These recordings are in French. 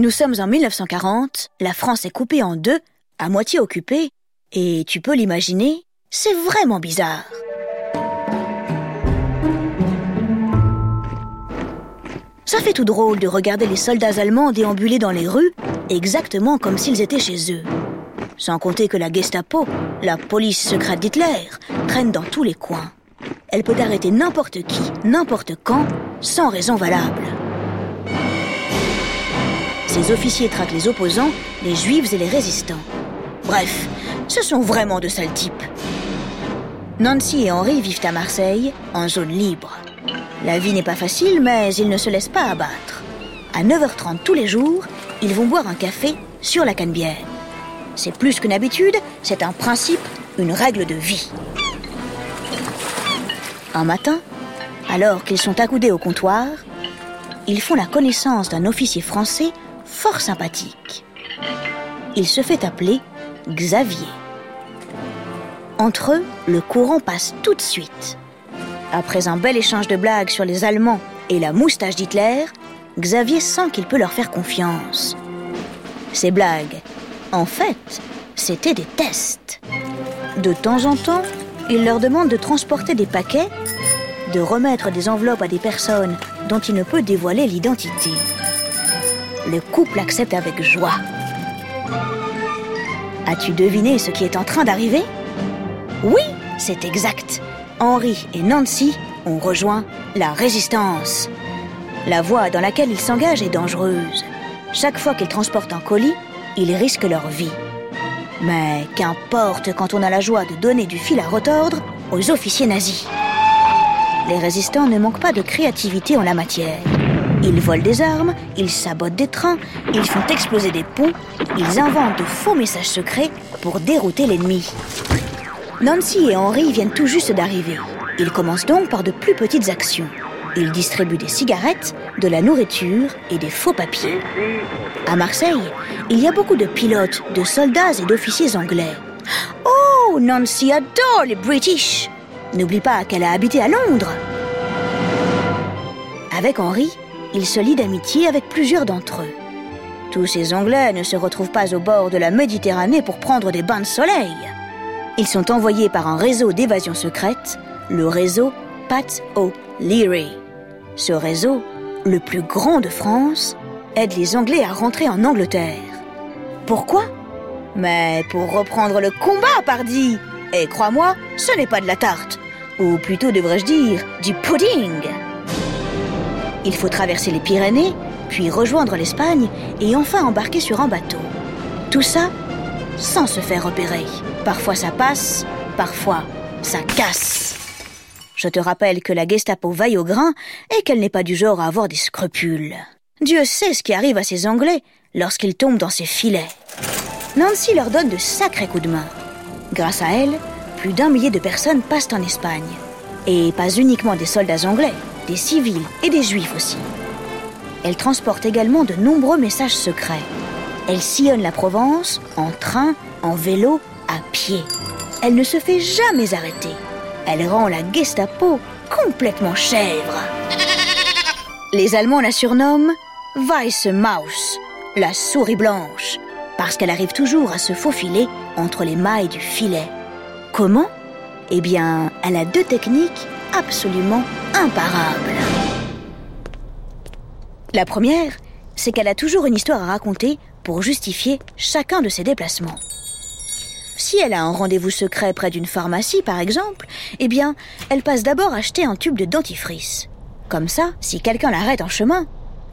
Nous sommes en 1940, la France est coupée en deux, à moitié occupée, et tu peux l'imaginer, c'est vraiment bizarre. Ça fait tout drôle de regarder les soldats allemands déambuler dans les rues, exactement comme s'ils étaient chez eux. Sans compter que la Gestapo, la police secrète d'Hitler, traîne dans tous les coins. Elle peut arrêter n'importe qui, n'importe quand, sans raison valable. Ces officiers traquent les opposants, les juifs et les résistants. Bref, ce sont vraiment de sales types. Nancy et Henri vivent à Marseille, en zone libre. La vie n'est pas facile, mais ils ne se laissent pas abattre. À 9h30 tous les jours, ils vont boire un café sur la Canebière. C'est plus qu'une habitude, c'est un principe, une règle de vie. Un matin, alors qu'ils sont accoudés au comptoir, ils font la connaissance d'un officier français fort sympathique. Il se fait appeler Xavier. Entre eux, le courant passe tout de suite. Après un bel échange de blagues sur les Allemands et la moustache d'Hitler, Xavier sent qu'il peut leur faire confiance. Ces blagues, en fait, c'était des tests. De temps en temps, il leur demande de transporter des paquets, de remettre des enveloppes à des personnes dont il ne peut dévoiler l'identité. Le couple accepte avec joie. As-tu deviné ce qui est en train d'arriver? Oui, c'est exact. Henri et Nancy ont rejoint la résistance. La voie dans laquelle ils s'engagent est dangereuse. Chaque fois qu'ils transportent un colis, ils risquent leur vie. Mais qu'importe quand on a la joie de donner du fil à retordre aux officiers nazis. Les résistants ne manquent pas de créativité en la matière. Ils volent des armes, ils sabotent des trains, ils font exploser des ponts, ils inventent de faux messages secrets pour dérouter l'ennemi. Nancy et Henri viennent tout juste d'arriver. Ils commencent donc par de plus petites actions. Ils distribuent des cigarettes, de la nourriture et des faux papiers. À Marseille, il y a beaucoup de pilotes, de soldats et d'officiers anglais. Oh, Nancy adore les British. N'oublie pas qu'elle a habité à Londres. Avec Henri, il se lie d'amitié avec plusieurs d'entre eux. Tous ces Anglais ne se retrouvent pas au bord de la Méditerranée pour prendre des bains de soleil. Ils sont envoyés par un réseau d'évasion secrète, le réseau Pat O'Leary. Ce réseau, le plus grand de France, aide les Anglais à rentrer en Angleterre. Pourquoi? Mais pour reprendre le combat, pardi Et crois-moi, ce n'est pas de la tarte. Ou plutôt devrais-je dire, du pudding. Il faut traverser les Pyrénées, puis rejoindre l'Espagne et enfin embarquer sur un bateau. Tout ça sans se faire repérer. Parfois ça passe, parfois ça casse. Je te rappelle que la Gestapo vaille au grain et qu'elle n'est pas du genre à avoir des scrupules. Dieu sait ce qui arrive à ces Anglais lorsqu'ils tombent dans ses filets. Nancy leur donne de sacrés coups de main. Grâce à elle, plus d'un millier de personnes passent en Espagne. Et pas uniquement des soldats anglais, des civils et des juifs aussi. Elle transporte également de nombreux messages secrets. Elle sillonne la Provence en train, en vélo, à pied. Elle ne se fait jamais arrêter. Elle rend la Gestapo complètement chèvre. Les Allemands la surnomment Weiße Maus, la souris blanche, parce qu'elle arrive toujours à se faufiler entre les mailles du filet. Comment? Eh bien, elle a deux techniques absolument imparables. La première, c'est qu'elle a toujours une histoire à raconter pour justifier chacun de ses déplacements. Si elle a un rendez-vous secret près d'une pharmacie, par exemple, eh bien, elle passe d'abord acheter un tube de dentifrice. Comme ça, si quelqu'un l'arrête en chemin,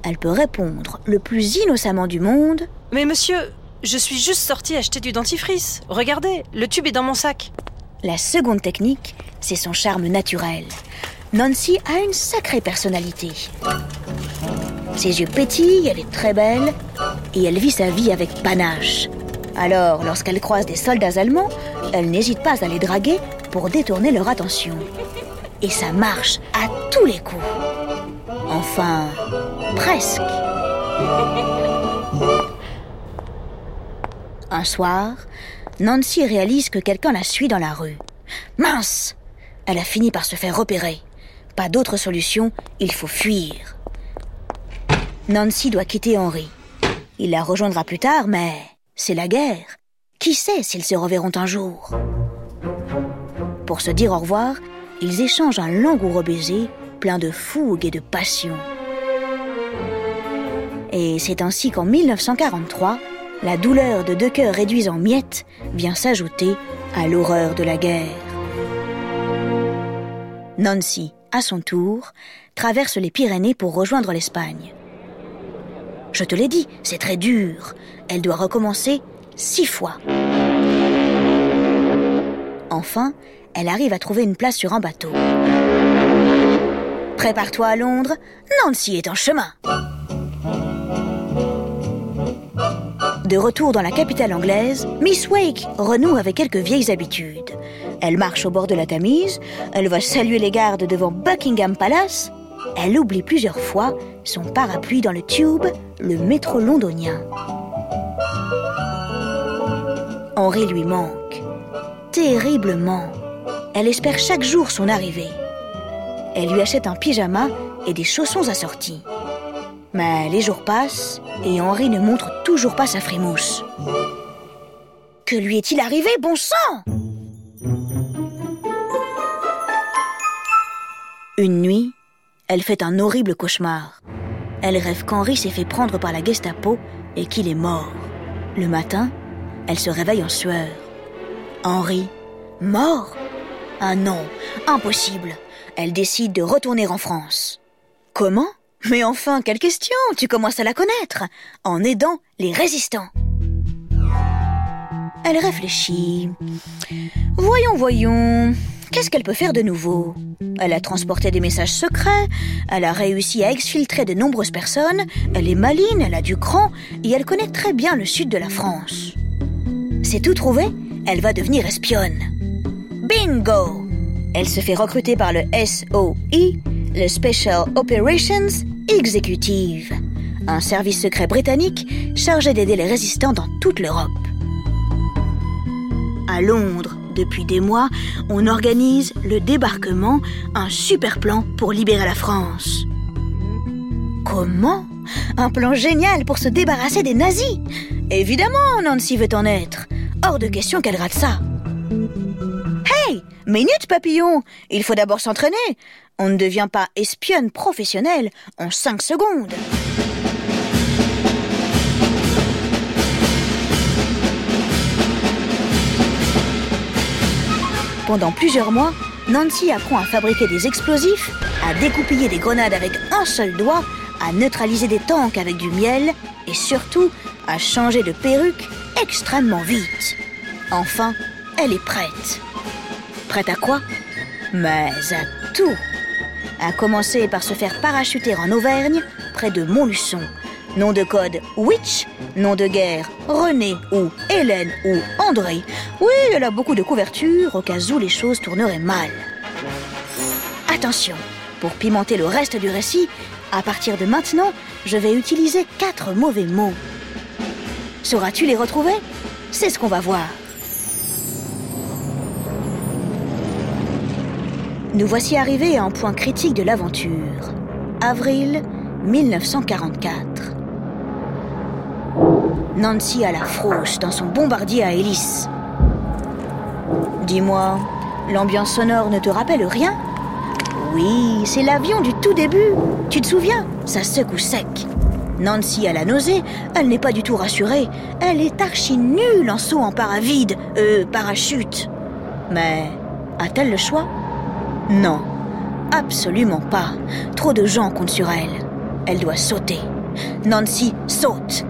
elle peut répondre le plus innocemment du monde Mais monsieur, je suis juste sortie acheter du dentifrice. Regardez, le tube est dans mon sac. La seconde technique, c'est son charme naturel. Nancy a une sacrée personnalité. Ses yeux pétillent, elle est très belle, et elle vit sa vie avec panache. Alors, lorsqu'elle croise des soldats allemands, elle n'hésite pas à les draguer pour détourner leur attention. Et ça marche à tous les coups. Enfin, presque. Un soir, Nancy réalise que quelqu'un la suit dans la rue. Mince Elle a fini par se faire repérer. Pas d'autre solution, il faut fuir. Nancy doit quitter Henri. Il la rejoindra plus tard, mais c'est la guerre. Qui sait s'ils se reverront un jour? Pour se dire au revoir, ils échangent un langoureux baiser plein de fougue et de passion. Et c'est ainsi qu'en 1943, la douleur de deux cœurs réduits en miettes vient s'ajouter à l'horreur de la guerre. Nancy, à son tour, traverse les Pyrénées pour rejoindre l'Espagne. Je te l'ai dit, c'est très dur. Elle doit recommencer six fois. Enfin, elle arrive à trouver une place sur un bateau. Prépare-toi à Londres, Nancy est en chemin. De retour dans la capitale anglaise, Miss Wake renoue avec quelques vieilles habitudes. Elle marche au bord de la Tamise, elle va saluer les gardes devant Buckingham Palace, elle oublie plusieurs fois son parapluie dans le tube, le métro londonien. Henri lui manque, terriblement. Elle espère chaque jour son arrivée. Elle lui achète un pyjama et des chaussons assortis. Mais les jours passent et Henri ne montre toujours pas sa frimousse. Que lui est-il arrivé, bon sang? Une nuit, elle fait un horrible cauchemar. Elle rêve qu'Henri s'est fait prendre par la Gestapo et qu'il est mort. Le matin, elle se réveille en sueur. Henri, mort? Ah non, impossible. Elle décide de retourner en France. Comment? Mais enfin, quelle question Tu commences à la connaître en aidant les résistants. Elle réfléchit. Voyons, voyons. Qu'est-ce qu'elle peut faire de nouveau? Elle a transporté des messages secrets, elle a réussi à exfiltrer de nombreuses personnes, elle est maline, elle a du cran et elle connaît très bien le sud de la France. C'est tout trouvé Elle va devenir espionne. Bingo Elle se fait recruter par le SOI le Special Operations Executive, un service secret britannique chargé d'aider les résistants dans toute l'Europe. À Londres, depuis des mois, on organise le débarquement, un super plan pour libérer la France. Comment? Un plan génial pour se débarrasser des nazis? Évidemment, Nancy veut en être. Hors de question qu'elle rate ça. Hey Minute, papillon Il faut d'abord s'entraîner. On ne devient pas espionne professionnelle en 5 secondes. Pendant plusieurs mois, Nancy apprend à fabriquer des explosifs, à découpiller des grenades avec un seul doigt, à neutraliser des tanks avec du miel et surtout à changer de perruque extrêmement vite. Enfin, elle est prête. Prête à quoi? Mais à tout a commencé par se faire parachuter en Auvergne, près de Montluçon. Nom de code Witch, nom de guerre René ou Hélène ou André. Oui, elle a beaucoup de couverture au cas où les choses tourneraient mal. Attention, pour pimenter le reste du récit, à partir de maintenant, je vais utiliser quatre mauvais mots. Sauras-tu les retrouver? C'est ce qu'on va voir. Nous voici arrivés à un point critique de l'aventure. Avril 1944. Nancy a la frousse dans son bombardier à hélice. Dis-moi, l'ambiance sonore ne te rappelle rien? Oui, c'est l'avion du tout début. Tu te souviens? Ça secoue sec. Nancy a la nausée, elle n'est pas du tout rassurée. Elle est archi nulle en saut en paravide, euh, parachute. Mais a-t-elle le choix? Non, absolument pas. Trop de gens comptent sur elle. Elle doit sauter. Nancy saute.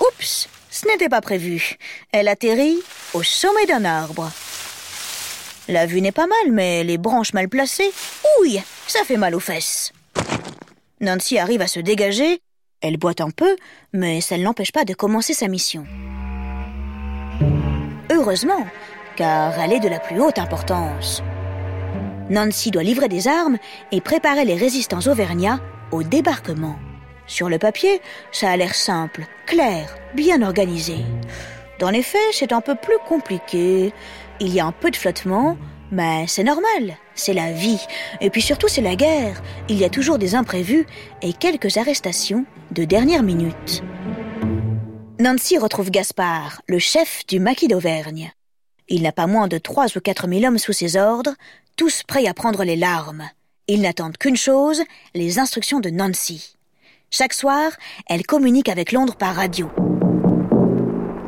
Oups, ce n'était pas prévu. Elle atterrit au sommet d'un arbre. La vue n'est pas mal, mais les branches mal placées, ouille, ça fait mal aux fesses. Nancy arrive à se dégager. Elle boite un peu, mais ça ne l'empêche pas de commencer sa mission. Heureusement, car elle est de la plus haute importance. Nancy doit livrer des armes et préparer les résistants auvergnats au débarquement. Sur le papier, ça a l'air simple, clair, bien organisé. Dans les faits, c'est un peu plus compliqué. Il y a un peu de flottement, Mais c'est normal, c'est la vie. Et puis surtout, c'est la guerre. Il y a toujours des imprévus et quelques arrestations de dernière minute. Nancy retrouve Gaspard, le chef du maquis d'Auvergne. Il n'a pas moins de trois ou quatre mille hommes sous ses ordres, tous prêts à prendre les larmes. Ils n'attendent qu'une chose, les instructions de Nancy. Chaque soir, elle communique avec Londres par radio.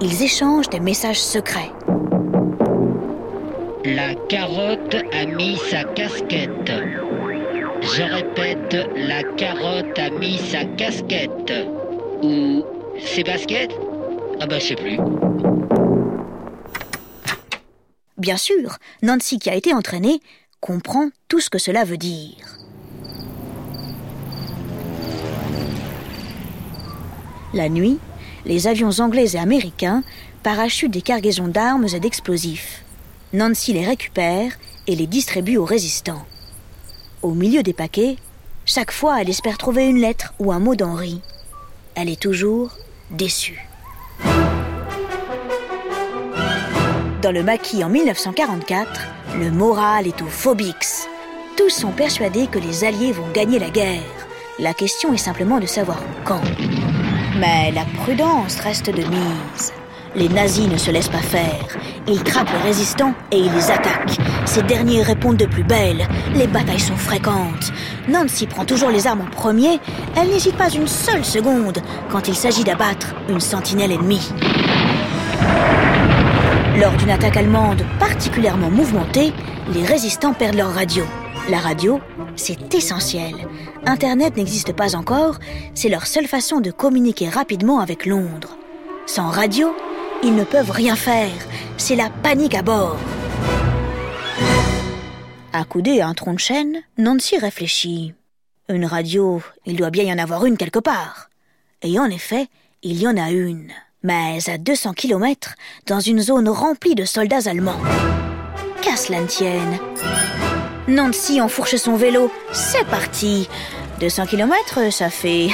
Ils échangent des messages secrets. La carotte a mis sa casquette. Je répète, la carotte a mis sa casquette. Ou ses baskets? Ah bah je sais plus. Bien sûr, Nancy qui a été entraînée comprend tout ce que cela veut dire. La nuit, les avions anglais et américains parachutent des cargaisons d'armes et d'explosifs. Nancy les récupère et les distribue aux résistants. Au milieu des paquets, chaque fois elle espère trouver une lettre ou un mot d'Henri. Elle est toujours déçue. Dans le maquis en 1944, le moral est au phobix. Tous sont persuadés que les Alliés vont gagner la guerre. La question est simplement de savoir quand. Mais la prudence reste de mise. Les nazis ne se laissent pas faire. Ils traquent les résistants et ils les attaquent. Ces derniers répondent de plus belle. Les batailles sont fréquentes. Nancy prend toujours les armes en premier. Elle n'hésite pas une seule seconde quand il s'agit d'abattre une sentinelle ennemie. Lors d'une attaque allemande particulièrement mouvementée, les résistants perdent leur radio. La radio, c'est essentiel. Internet n'existe pas encore, c'est leur seule façon de communiquer rapidement avec Londres. Sans radio, ils ne peuvent rien faire. C'est la panique à bord. Accoudée à un tronc de chêne, Nancy réfléchit. Une radio, il doit bien y en avoir une quelque part. Et en effet, il y en a une. Mais à 200 kilomètres, dans une zone remplie de soldats allemands. Qu'à cela ne tienne. Nancy enfourche son vélo. C'est parti. 200 km, ça fait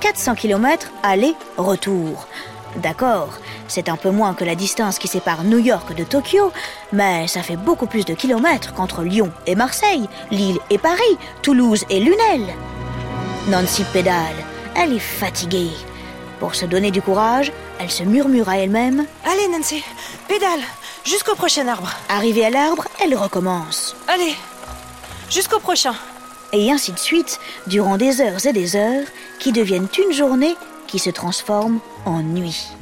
400 km aller-retour. D'accord, c'est un peu moins que la distance qui sépare New York de Tokyo, mais ça fait beaucoup plus de kilomètres qu'entre Lyon et Marseille, Lille et Paris, Toulouse et Lunel. Nancy pédale, elle est fatiguée. Pour se donner du courage, elle se murmure à elle-même Allez, Nancy, pédale, jusqu'au prochain arbre. Arrivée à l'arbre, elle recommence. Allez, jusqu'au prochain. Et ainsi de suite, durant des heures et des heures, qui deviennent une journée qui se transforme en nuit.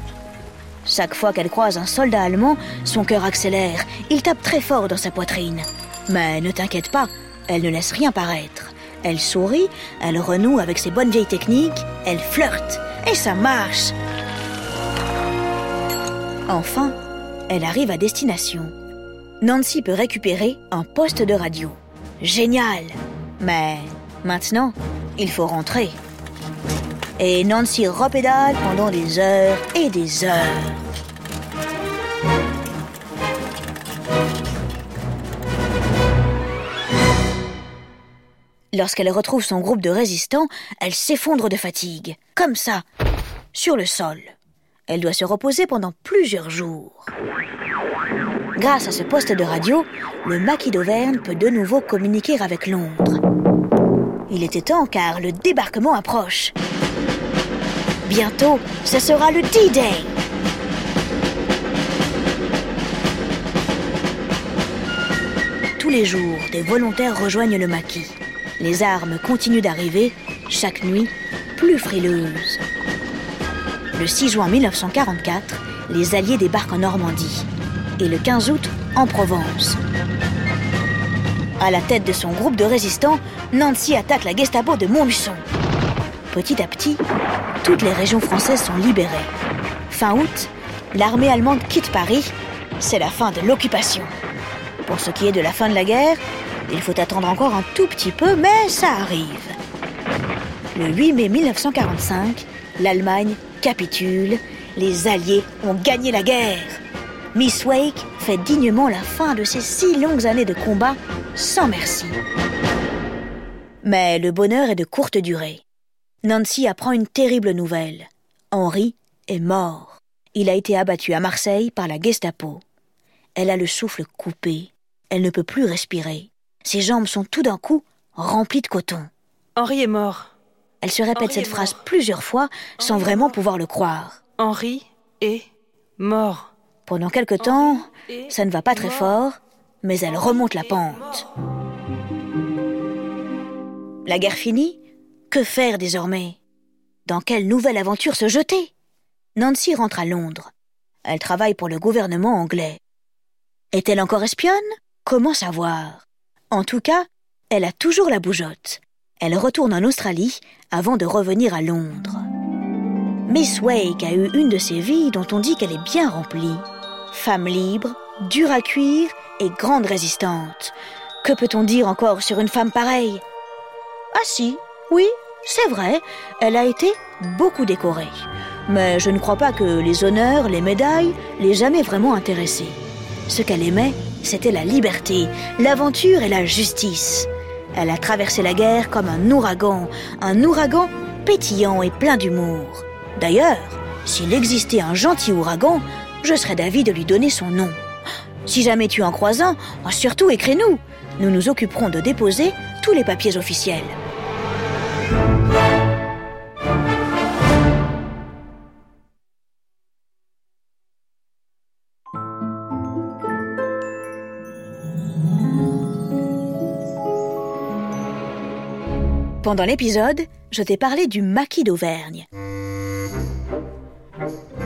Chaque fois qu'elle croise un soldat allemand, son cœur accélère. Il tape très fort dans sa poitrine. Mais ne t'inquiète pas, elle ne laisse rien paraître. Elle sourit, elle renoue avec ses bonnes vieilles techniques, elle flirte, et ça marche. Enfin, elle arrive à destination. Nancy peut récupérer un poste de radio. Génial Mais maintenant, il faut rentrer. Et Nancy repédale pendant des heures et des heures. Lorsqu'elle retrouve son groupe de résistants, elle s'effondre de fatigue, comme ça, sur le sol. Elle doit se reposer pendant plusieurs jours. Grâce à ce poste de radio, le maquis d'Auvergne peut de nouveau communiquer avec Londres. Il était temps car le débarquement approche. Bientôt, ce sera le D-Day. Tous les jours, des volontaires rejoignent le maquis. Les armes continuent d'arriver, chaque nuit, plus frileuses. Le 6 juin 1944, les Alliés débarquent en Normandie et le 15 août en Provence. À la tête de son groupe de résistants, Nancy attaque la Gestapo de Montluçon. Petit à petit, toutes les régions françaises sont libérées. Fin août, l'armée allemande quitte Paris. C'est la fin de l'occupation. Pour ce qui est de la fin de la guerre, il faut attendre encore un tout petit peu, mais ça arrive. Le 8 mai 1945, l'Allemagne capitule. Les Alliés ont gagné la guerre. Miss Wake fait dignement la fin de ces six longues années de combat sans merci. Mais le bonheur est de courte durée. Nancy apprend une terrible nouvelle. Henri est mort. Il a été abattu à Marseille par la Gestapo. Elle a le souffle coupé. Elle ne peut plus respirer. Ses jambes sont tout d'un coup remplies de coton. Henri est mort. Elle se répète Henri cette phrase mort. plusieurs fois sans Henri vraiment pouvoir le croire. Henri est mort. Pendant quelque temps, ça ne va pas très mort. fort, mais elle remonte la pente. La guerre finie, que faire désormais? Dans quelle nouvelle aventure se jeter? Nancy rentre à Londres. Elle travaille pour le gouvernement anglais. Est-elle encore espionne? Comment savoir? En tout cas, elle a toujours la bougeotte. Elle retourne en Australie avant de revenir à Londres. Miss Wake a eu une de ces vies dont on dit qu'elle est bien remplie. Femme libre, dure à cuire et grande résistante. Que peut-on dire encore sur une femme pareille? Ah si, oui, c'est vrai, elle a été beaucoup décorée. Mais je ne crois pas que les honneurs, les médailles l'aient jamais vraiment intéressée. Ce qu'elle aimait, c'était la liberté, l'aventure et la justice. Elle a traversé la guerre comme un ouragan, un ouragan pétillant et plein d'humour. D'ailleurs, s'il existait un gentil ouragan, je serais d'avis de lui donner son nom. Si jamais tu en croises un, surtout écris-nous. Nous nous occuperons de déposer tous les papiers officiels. Pendant l'épisode, je t'ai parlé du maquis d'Auvergne.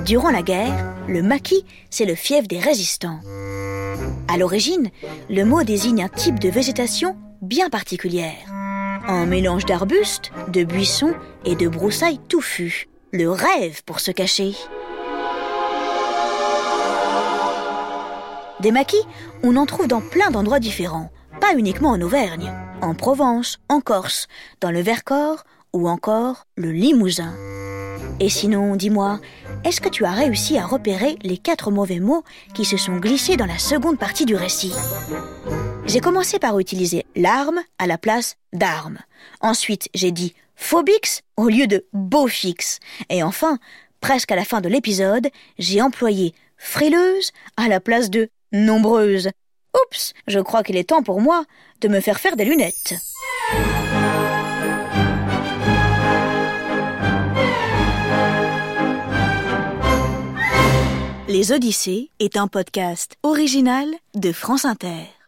Durant la guerre, le maquis, c'est le fief des résistants. À l'origine, le mot désigne un type de végétation bien particulière. Un mélange d'arbustes, de buissons et de broussailles touffues. Le rêve pour se cacher. Des maquis, on en trouve dans plein d'endroits différents, pas uniquement en Auvergne, en Provence, en Corse, dans le Vercors ou encore le Limousin. Et sinon, dis-moi, est-ce que tu as réussi à repérer les quatre mauvais mots qui se sont glissés dans la seconde partie du récit? J'ai commencé par utiliser l'arme à la place d'arme. Ensuite, j'ai dit phobix au lieu de beaufix. Et enfin, presque à la fin de l'épisode, j'ai employé frileuse à la place de nombreuse. Oups, je crois qu'il est temps pour moi de me faire faire des lunettes. Les Odyssées est un podcast original de France Inter.